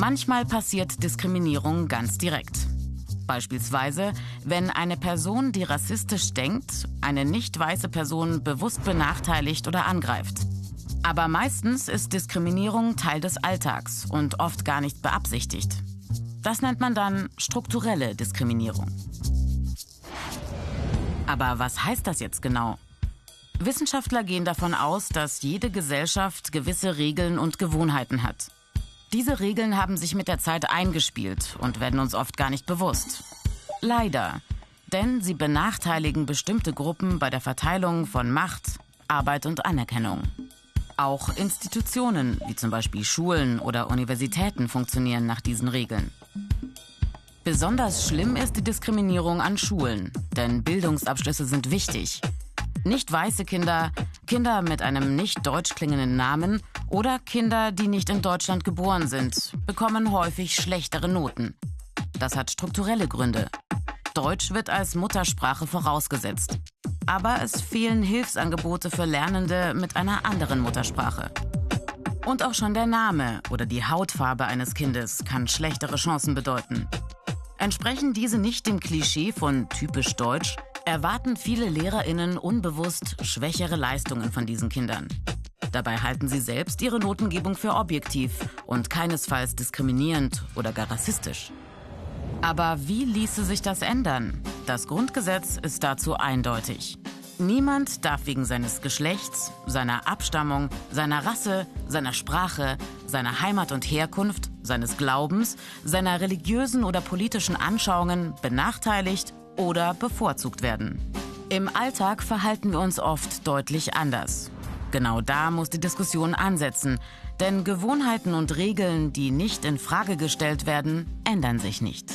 Manchmal passiert Diskriminierung ganz direkt. Beispielsweise, wenn eine Person, die rassistisch denkt, eine nicht weiße Person bewusst benachteiligt oder angreift. Aber meistens ist Diskriminierung Teil des Alltags und oft gar nicht beabsichtigt. Das nennt man dann strukturelle Diskriminierung. Aber was heißt das jetzt genau? Wissenschaftler gehen davon aus, dass jede Gesellschaft gewisse Regeln und Gewohnheiten hat. Diese Regeln haben sich mit der Zeit eingespielt und werden uns oft gar nicht bewusst. Leider, denn sie benachteiligen bestimmte Gruppen bei der Verteilung von Macht, Arbeit und Anerkennung. Auch Institutionen, wie zum Beispiel Schulen oder Universitäten, funktionieren nach diesen Regeln. Besonders schlimm ist die Diskriminierung an Schulen, denn Bildungsabschlüsse sind wichtig. Nicht weiße Kinder, Kinder mit einem nicht deutsch klingenden Namen oder Kinder, die nicht in Deutschland geboren sind, bekommen häufig schlechtere Noten. Das hat strukturelle Gründe. Deutsch wird als Muttersprache vorausgesetzt. Aber es fehlen Hilfsangebote für Lernende mit einer anderen Muttersprache. Und auch schon der Name oder die Hautfarbe eines Kindes kann schlechtere Chancen bedeuten. Entsprechen diese nicht dem Klischee von typisch deutsch, erwarten viele Lehrerinnen unbewusst schwächere Leistungen von diesen Kindern. Dabei halten sie selbst ihre Notengebung für objektiv und keinesfalls diskriminierend oder gar rassistisch. Aber wie ließe sich das ändern? Das Grundgesetz ist dazu eindeutig. Niemand darf wegen seines Geschlechts, seiner Abstammung, seiner Rasse, seiner Sprache, seiner Heimat und Herkunft, seines Glaubens, seiner religiösen oder politischen Anschauungen benachteiligt oder bevorzugt werden. Im Alltag verhalten wir uns oft deutlich anders. Genau da muss die Diskussion ansetzen, denn Gewohnheiten und Regeln, die nicht in Frage gestellt werden, ändern sich nicht.